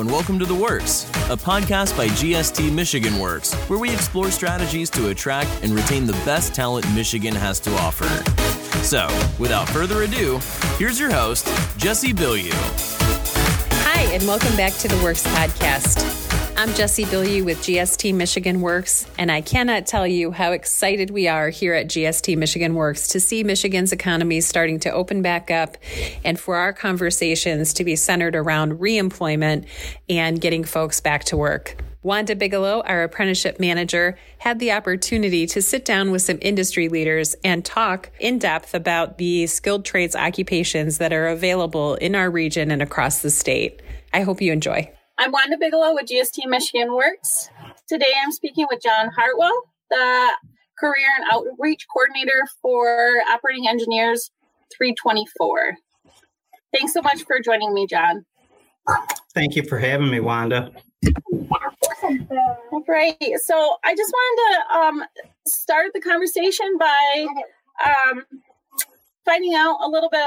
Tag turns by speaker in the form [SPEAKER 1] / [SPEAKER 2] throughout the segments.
[SPEAKER 1] And welcome to The Works, a podcast by GST Michigan Works, where we explore strategies to attract and retain the best talent Michigan has to offer. So, without further ado, here's your host, Jesse Bilyeu.
[SPEAKER 2] Hi, and welcome back to The Works podcast. I'm Jesse Bilyeu with GST Michigan Works, and I cannot tell you how excited we are here at GST Michigan Works to see Michigan's economy starting to open back up and for our conversations to be centered around reemployment and getting folks back to work. Wanda Bigelow, our apprenticeship manager, had the opportunity to sit down with some industry leaders and talk in depth about the skilled trades occupations that are available in our region and across the state. I hope you enjoy.
[SPEAKER 3] I'm Wanda Bigelow with GST Michigan Works. Today I'm speaking with John Hartwell, the Career and Outreach Coordinator for Operating Engineers 324. Thanks so much for joining me, John.
[SPEAKER 4] Thank you for having me, Wanda.
[SPEAKER 3] Great. So I just wanted to um, start the conversation by um, finding out a little bit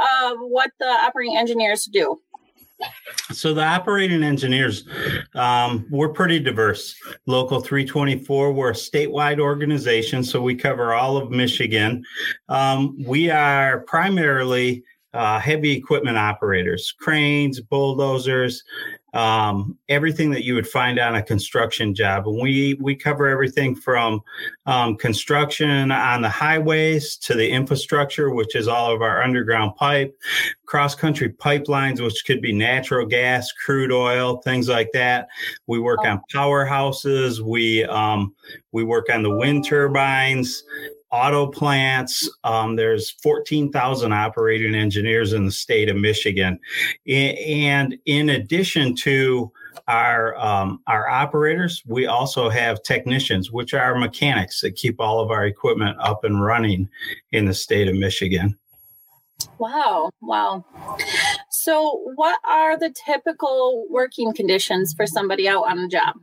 [SPEAKER 3] of what the operating engineers do.
[SPEAKER 4] So the operating engineers, um, we're pretty diverse. Local 324, we're a statewide organization, so we cover all of Michigan. Um, we are primarily uh, heavy equipment operators, cranes, bulldozers, um, everything that you would find on a construction job. And we we cover everything from um, construction on the highways to the infrastructure, which is all of our underground pipe, cross country pipelines, which could be natural gas, crude oil, things like that. We work on powerhouses. We um, we work on the wind turbines auto plants. Um, there's 14,000 operating engineers in the state of Michigan. And in addition to our um, our operators, we also have technicians, which are mechanics that keep all of our equipment up and running in the state of Michigan.
[SPEAKER 3] Wow, wow. So, what are the typical working conditions for somebody out on a job?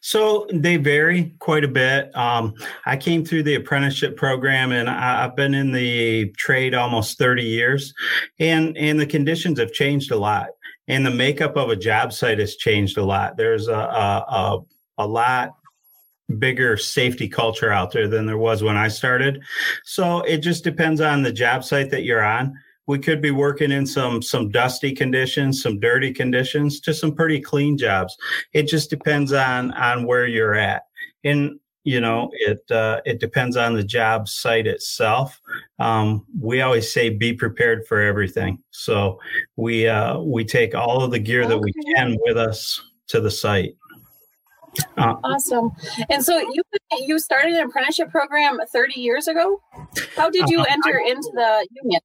[SPEAKER 4] So they vary quite a bit. Um, I came through the apprenticeship program, and I, have been in the trade almost thirty years, and and the conditions have changed a lot, and the makeup of a job site has changed a lot. There's a a, a, a lot bigger safety culture out there than there was when I started. So it just depends on the job site that you're on we could be working in some some dusty conditions some dirty conditions to some pretty clean jobs. It just depends on on where you're at. And you know it uh, it depends on the job site itself. Um, we always say be prepared for everything. So we uh, we take all of the gear that we can with us to the site.
[SPEAKER 3] Uh, awesome. And so you you started an apprenticeship program 30 years ago? How did you uh, enter into the union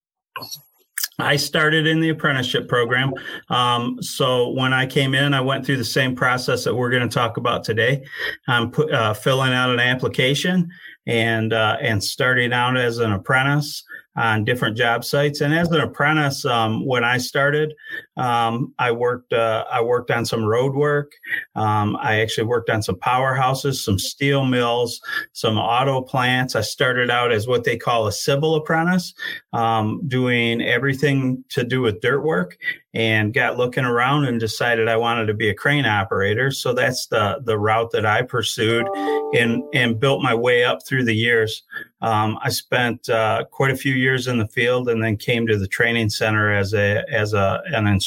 [SPEAKER 4] I started in the apprenticeship program. Um, so when I came in, I went through the same process that we're going to talk about today. I'm put, uh, filling out an application and uh, and starting out as an apprentice on different job sites. And as an apprentice, um, when I started, um, I worked uh, I worked on some road work. Um, I actually worked on some powerhouses, some steel mills, some auto plants. I started out as what they call a civil apprentice, um, doing everything to do with dirt work and got looking around and decided I wanted to be a crane operator. So that's the the route that I pursued and and built my way up through the years. Um, I spent uh, quite a few years in the field and then came to the training center as a as a an instructor,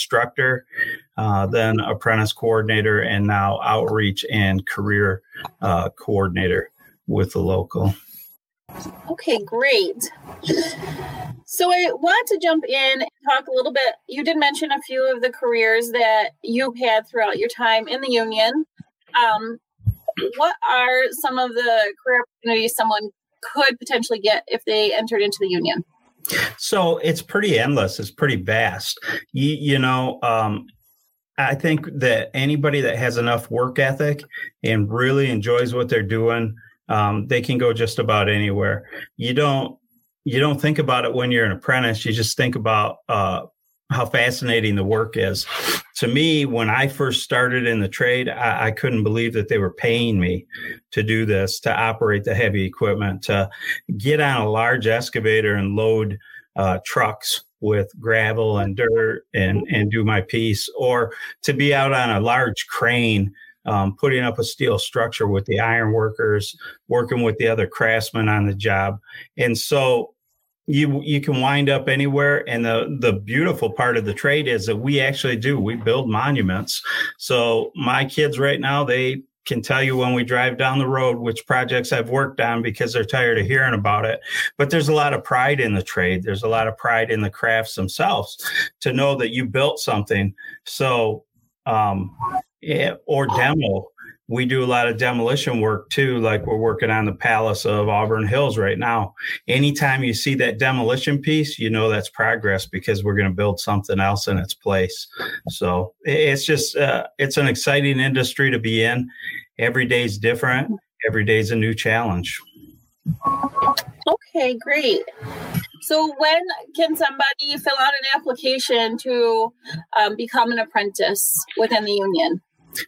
[SPEAKER 4] uh, then apprentice coordinator, and now outreach and career uh, coordinator with the local.
[SPEAKER 3] Okay, great. So I want to jump in and talk a little bit. You did mention a few of the careers that you've had throughout your time in the union. Um, what are some of the career opportunities someone could potentially get if they entered into the union?
[SPEAKER 4] So it's pretty endless. It's pretty vast. You, you know, um, I think that anybody that has enough work ethic and really enjoys what they're doing, um, they can go just about anywhere. You don't you don't think about it when you're an apprentice. You just think about uh, how fascinating the work is. To me, when I first started in the trade, I, I, couldn't believe that they were paying me to do this, to operate the heavy equipment, to get on a large excavator and load uh, trucks with gravel and dirt and and do my piece or to be out on a large crane um, putting up a steel structure with the iron workers working with the other craftsmen on the job and so you you can wind up anywhere and the the beautiful part of the trade is that we actually do we build monuments so my kids right now they can tell you when we drive down the road which projects I've worked on because they're tired of hearing about it. But there's a lot of pride in the trade. There's a lot of pride in the crafts themselves to know that you built something. So, um, yeah, or demo. We do a lot of demolition work too, like we're working on the Palace of Auburn Hills right now. Anytime you see that demolition piece, you know that's progress because we're going to build something else in its place. So it's just, uh, it's an exciting industry to be in every day is different. Every day is a new challenge.
[SPEAKER 3] Okay, great. So, when can somebody fill out an application to um, become an apprentice within the union?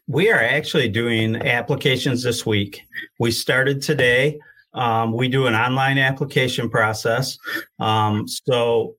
[SPEAKER 4] We are actually doing applications this week. We started today. Um, we do an online application process. Um, so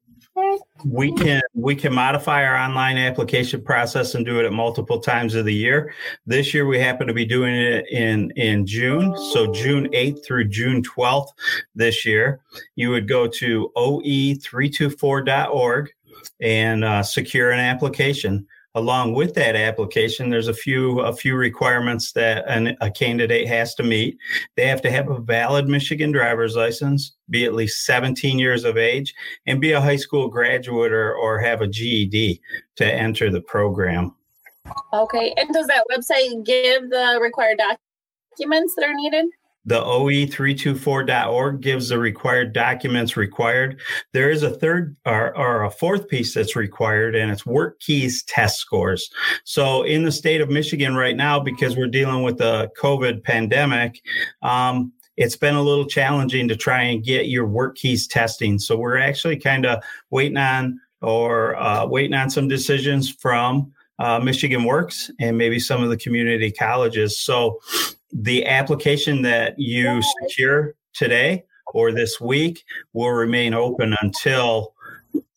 [SPEAKER 4] we can we can modify our online application process and do it at multiple times of the year this year we happen to be doing it in in june so june 8th through june 12th this year you would go to oe324.org and uh, secure an application along with that application there's a few a few requirements that an, a candidate has to meet. They have to have a valid michigan driver's license be at least 17 years of age and be a high school graduate or, or have a ged to enter the program.
[SPEAKER 3] Okay and does that website give the required documents that are needed
[SPEAKER 4] the OE324.org gives the required documents required. There is a third or, or, a fourth piece that's required, and it's WorkKeys test scores. So, in the state of Michigan right now, because we're dealing with the COVID pandemic, um, it's been a little challenging to try and get your WorkKeys testing. So, we're actually kind of waiting on or uh, waiting on some decisions from uh, Michigan Works and maybe some of the community colleges. So, the application that you secure today or this week will remain open until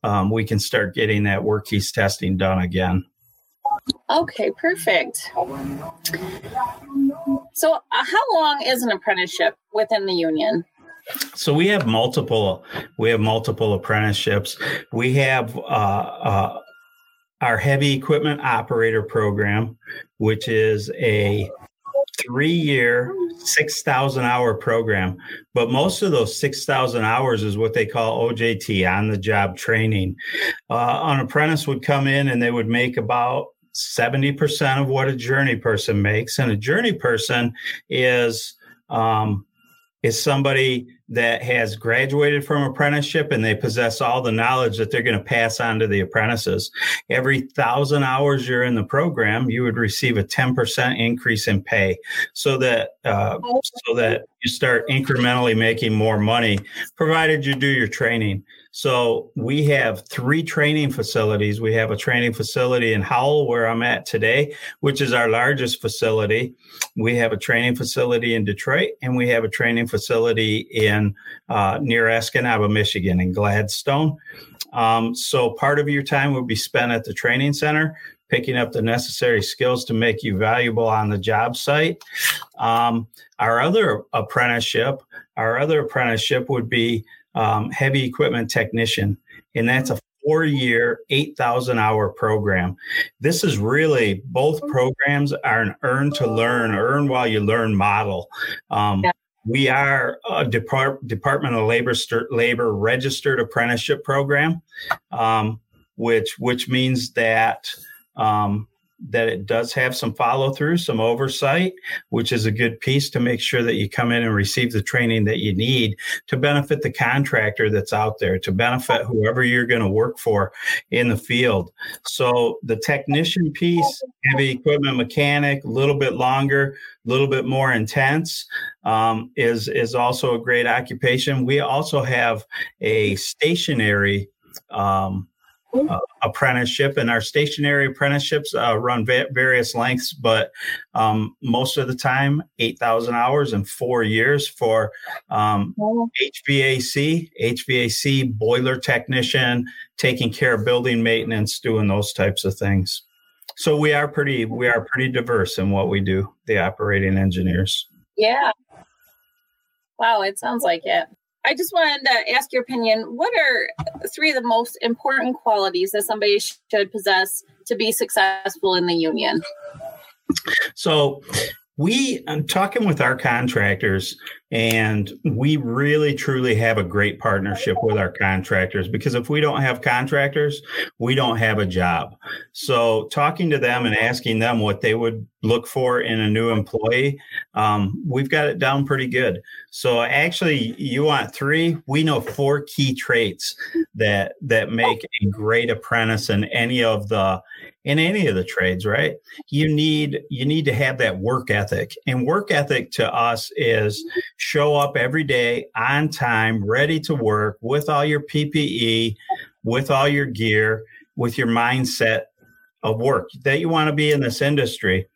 [SPEAKER 4] um, we can start getting that WorkKeys testing done again.
[SPEAKER 3] Okay, perfect. So, uh, how long is an apprenticeship within the union?
[SPEAKER 4] So we have multiple. We have multiple apprenticeships. We have uh, uh, our heavy equipment operator program, which is a three year, 6,000 hour program. But most of those 6,000 hours is what they call OJT, on the job training. Uh, an apprentice would come in and they would make about 70% of what a journey person makes. And a journey person is, um, is somebody that has graduated from apprenticeship and they possess all the knowledge that they're going to pass on to the apprentices. Every thousand hours you're in the program, you would receive a 10% increase in pay so that, uh, so that you start incrementally making more money, provided you do your training. So we have three training facilities. We have a training facility in Howell, where I'm at today, which is our largest facility. We have a training facility in Detroit, and we have a training facility in uh, near Escanaba, Michigan, in Gladstone. Um, so part of your time will be spent at the training center picking up the necessary skills to make you valuable on the job site. Um, our other apprenticeship, our other apprenticeship would be um, heavy equipment technician, and that's a four year, 8,000 hour program. This is really both programs are an earn to learn, earn while you learn model. Um, yeah. We are a Depart- Department of Labor, St- Labor registered apprenticeship program, um, which which means that um, that it does have some follow through, some oversight, which is a good piece to make sure that you come in and receive the training that you need to benefit the contractor that's out there, to benefit whoever you're going to work for in the field. So the technician piece, heavy equipment mechanic, a little bit longer, a little bit more intense, um, is is also a great occupation. We also have a stationary um, uh, apprenticeship, and our stationary apprenticeships uh, run va- various lengths, but um, most of the time, 8,000 hours in four years for um, HVAC, HVAC boiler technician, taking care of building maintenance, doing those types of things. So we are pretty we are pretty diverse in what we do, the operating engineers.
[SPEAKER 3] Yeah. Wow, it sounds like it. I just wanted to ask your opinion. What are three of the most important qualities that somebody should possess to be successful in the union?
[SPEAKER 4] So, we i'm talking with our contractors and we really truly have a great partnership with our contractors because if we don't have contractors we don't have a job. So talking to them and asking them what they would look for in a new employee um, we've got it down pretty good. So actually you want three? We know four key traits that that make a great apprentice in any of the in any of the trades right? You need you need to have that work ethic. And work ethic to us is show up every day on time ready to work with all your ppe with all your gear with your mindset of work that you want to be in this industry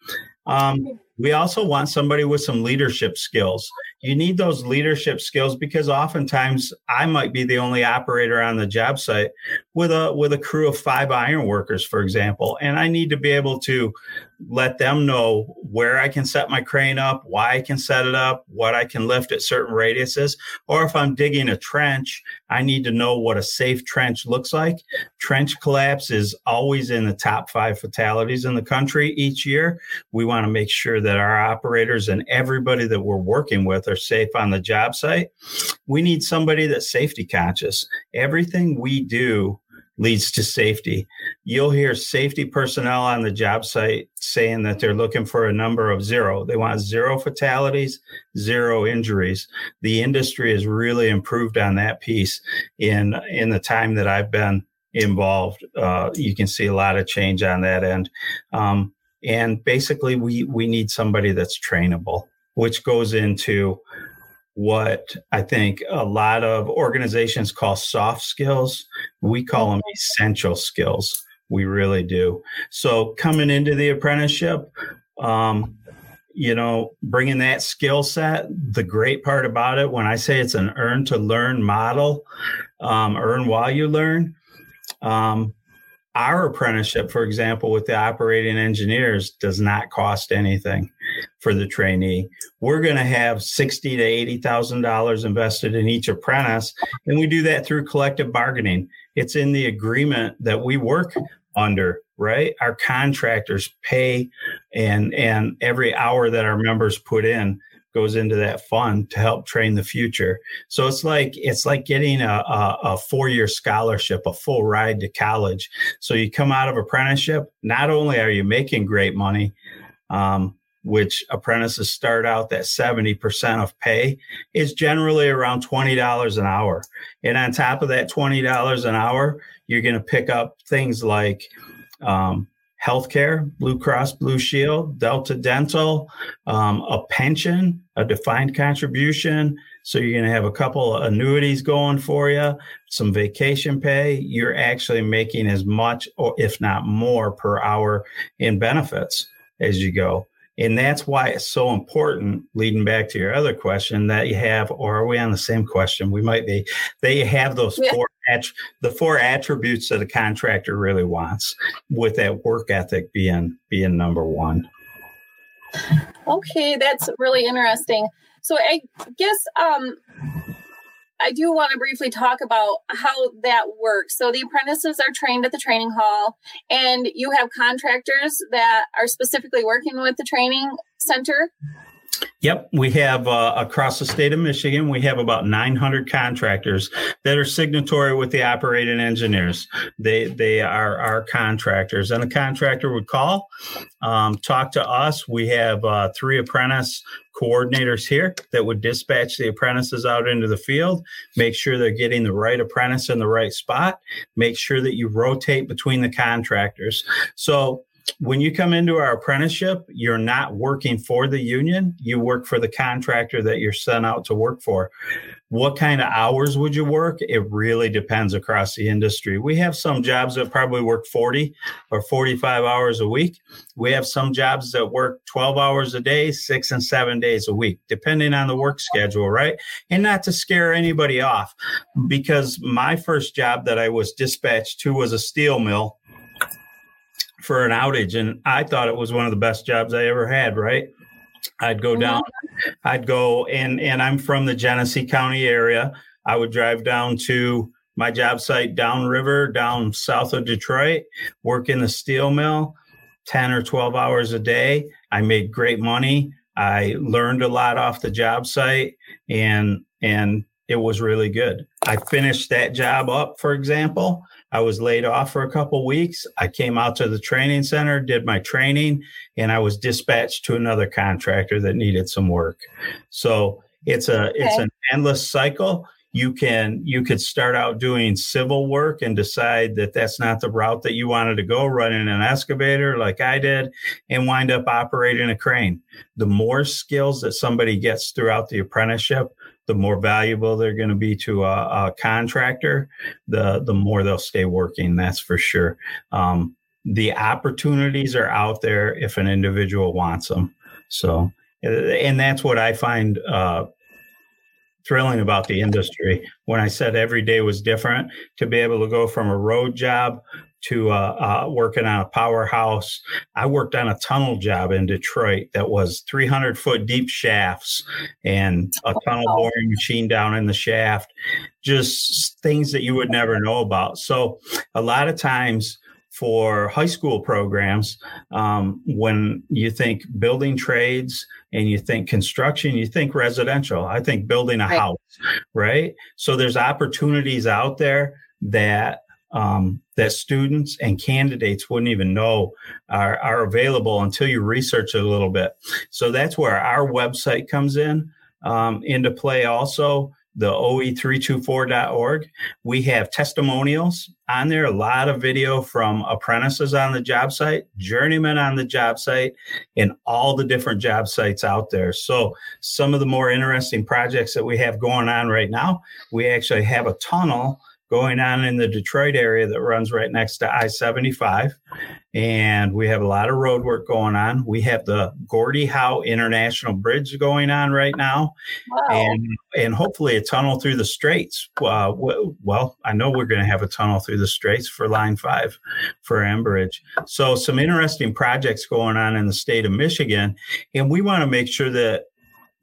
[SPEAKER 4] um, we also want somebody with some leadership skills. You need those leadership skills because oftentimes I might be the only operator on the job site with a with a crew of five iron workers, for example, and I need to be able to let them know where I can set my crane up, why I can set it up, what I can lift at certain radiuses. Or if I'm digging a trench, I need to know what a safe trench looks like. Trench collapse is always in the top five fatalities in the country each year. We want to make sure that our operators and everybody that we're working with are safe on the job site. We need somebody that's safety conscious. Everything we do leads to safety. You'll hear safety personnel on the job site saying that they're looking for a number of zero. They want zero fatalities, zero injuries. The industry has really improved on that piece in in the time that I've been involved. Uh, you can see a lot of change on that end. Um, and basically, we we need somebody that's trainable, which goes into what I think a lot of organizations call soft skills. We call them essential skills. We really do. So coming into the apprenticeship, um, you know, bringing that skill set, the great part about it, when I say it's an earn to learn model, um, earn while you learn, um, our apprenticeship, for example, with the operating engineers does not cost anything for the trainee. We're going to have sixty to eighty thousand dollars invested in each apprentice, and we do that through collective bargaining. It's in the agreement that we work under. Right, our contractors pay, and and every hour that our members put in goes into that fund to help train the future. So it's like it's like getting a, a, a four year scholarship, a full ride to college. So you come out of apprenticeship. Not only are you making great money, um, which apprentices start out that 70% of pay is generally around $20 an hour. And on top of that $20 an hour, you're going to pick up things like um, healthcare, Blue Cross Blue Shield, Delta Dental, um, a pension, a defined contribution. So you're going to have a couple of annuities going for you, some vacation pay. You're actually making as much, or if not more, per hour in benefits as you go. And that's why it's so important, leading back to your other question, that you have, or are we on the same question? We might be, that you have those yeah. four the four attributes that a contractor really wants, with that work ethic being being number one.
[SPEAKER 3] Okay, that's really interesting. So I guess um, I do want to briefly talk about how that works. So the apprentices are trained at the training hall, and you have contractors that are specifically working with the training center.
[SPEAKER 4] Yep, we have uh, across the state of Michigan, we have about 900 contractors that are signatory with the operating engineers. They they are our contractors, and the contractor would call, um, talk to us. We have uh, three apprentice coordinators here that would dispatch the apprentices out into the field, make sure they're getting the right apprentice in the right spot, make sure that you rotate between the contractors. So when you come into our apprenticeship, you're not working for the union. You work for the contractor that you're sent out to work for. What kind of hours would you work? It really depends across the industry. We have some jobs that probably work 40 or 45 hours a week. We have some jobs that work 12 hours a day, six and seven days a week, depending on the work schedule, right? And not to scare anybody off, because my first job that I was dispatched to was a steel mill for an outage. And I thought it was one of the best jobs I ever had, right? I'd go down, I'd go and and I'm from the Genesee County area. I would drive down to my job site downriver, down south of Detroit, work in the steel mill, 10 or 12 hours a day. I made great money. I learned a lot off the job site and and it was really good. I finished that job up, for example. I was laid off for a couple weeks. I came out to the training center, did my training, and I was dispatched to another contractor that needed some work. So it's a okay. it's an endless cycle. You can you could start out doing civil work and decide that that's not the route that you wanted to go, running an excavator like I did, and wind up operating a crane. The more skills that somebody gets throughout the apprenticeship, the more valuable they're going to be to a, a, contractor, the the more they'll stay working. That's for sure. Um, the opportunities are out there if an individual wants them. So, and that's what I find uh, thrilling about the industry. When I said every day was different, to be able to go from a road job to uh, uh, working on a powerhouse. I worked on a tunnel job in Detroit that was 300 foot deep shafts and a tunnel boring machine down in the shaft, just things that you would never know about. So, a lot of times, for high school programs, um, when you think building trades and you think construction, you think residential. I think building a right. house, right? So there's opportunities out there that um, that students and candidates wouldn't even know are, are available until you research it a little bit. So that's where our website comes in um, into play also the oe324.org. We have testimonials on there, a lot of video from apprentices on the job site, journeymen on the job site, and all the different job sites out there. So, some of the more interesting projects that we have going on right now, we actually have a tunnel going on in the Detroit area that runs right next to I 75. And we have a lot of road work going on. We have the Gordie Howe International Bridge going on right now. Wow. And, and hopefully a tunnel through the Straits. Uh, well, I know we're going to have a tunnel through the Straits for Line 5 for Enbridge. So, some interesting projects going on in the state of Michigan. And we want to make sure that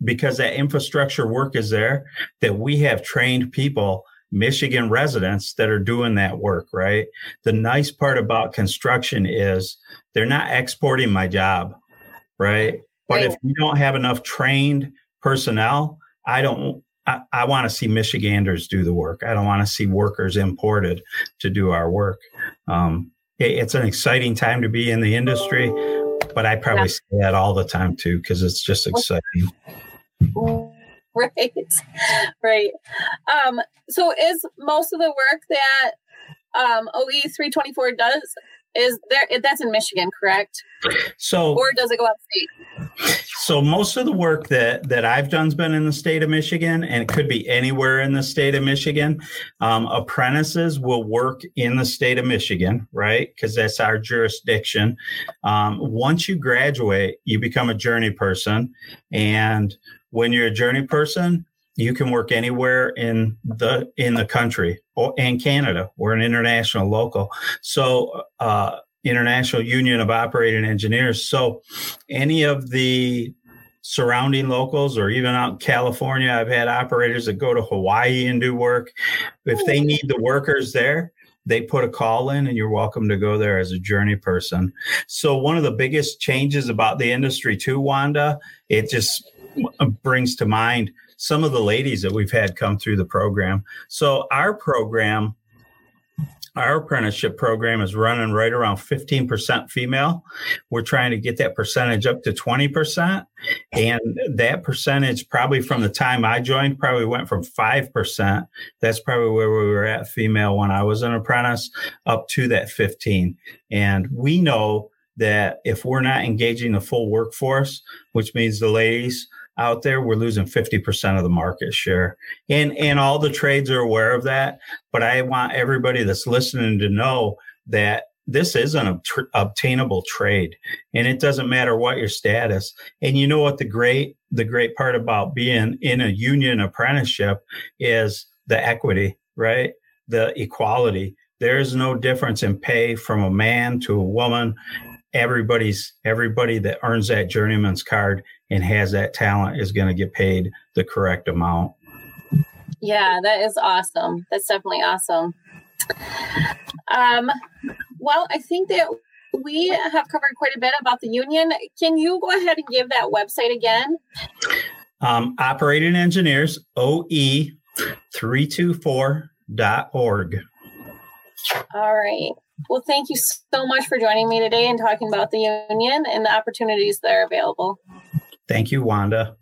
[SPEAKER 4] because that infrastructure work is there, that we have trained people Michigan residents that are doing that work, right? The nice part about construction is they're not exporting my job, right? But right. if we don't have enough trained personnel, I don't I, I want to see Michiganders do the work. I don't want to see workers imported to do our work. Um, it, it's an exciting time to be in the industry, but I probably yeah. say that all the time too because it's just exciting.
[SPEAKER 3] right. Right. Um so is most of the work that um oe 324 does is there that's in michigan correct?
[SPEAKER 4] So
[SPEAKER 3] or does it go out state?
[SPEAKER 4] So most of the work that that i've done's been in the state of michigan and it could be anywhere in the state of michigan um, apprentices will work in the state of michigan right? Because that's our jurisdiction. Um, once you graduate you become a journey person and when you're a journey person, you can work anywhere in the in the country or in Canada. We're an international local. So uh, International Union of Operating Engineers. So any of the surrounding locals or even out in California, I've had operators that go to Hawaii and do work. If they need the workers there, they put a call in and you're welcome to go there as a journey person. So one of the biggest changes about the industry too, Wanda, it just Uh, brings to mind some of the ladies that we've had come through the program. So our program, our apprenticeship program is running right around 15% female. We're trying to get that percentage up to 20%. And that percentage, probably from the time I joined, probably went from 5%. That's probably where we were at female when I was an apprentice up to that 15. And we know that if we're not engaging the full workforce, which means the ladies, out there, we're losing 50% of the market share. And, and all the trades are aware of that. But I want everybody that's listening to know that this is an ob- obtainable trade and it doesn't matter what your status and you know what the great the great part about being in a union apprenticeship is the equity right the equality there's no difference in pay from a man to a woman everybody's everybody that earns that journeyman's card and has that talent is going to get paid the correct amount
[SPEAKER 3] yeah that is awesome that's definitely awesome um well, I think that we have covered quite a bit about the union. Can you go ahead and give that website again?
[SPEAKER 4] Um, operating engineers, OE324.org.
[SPEAKER 3] All right. Well, thank you so much for joining me today and talking about the union and the opportunities that are available.
[SPEAKER 4] Thank you, Wanda.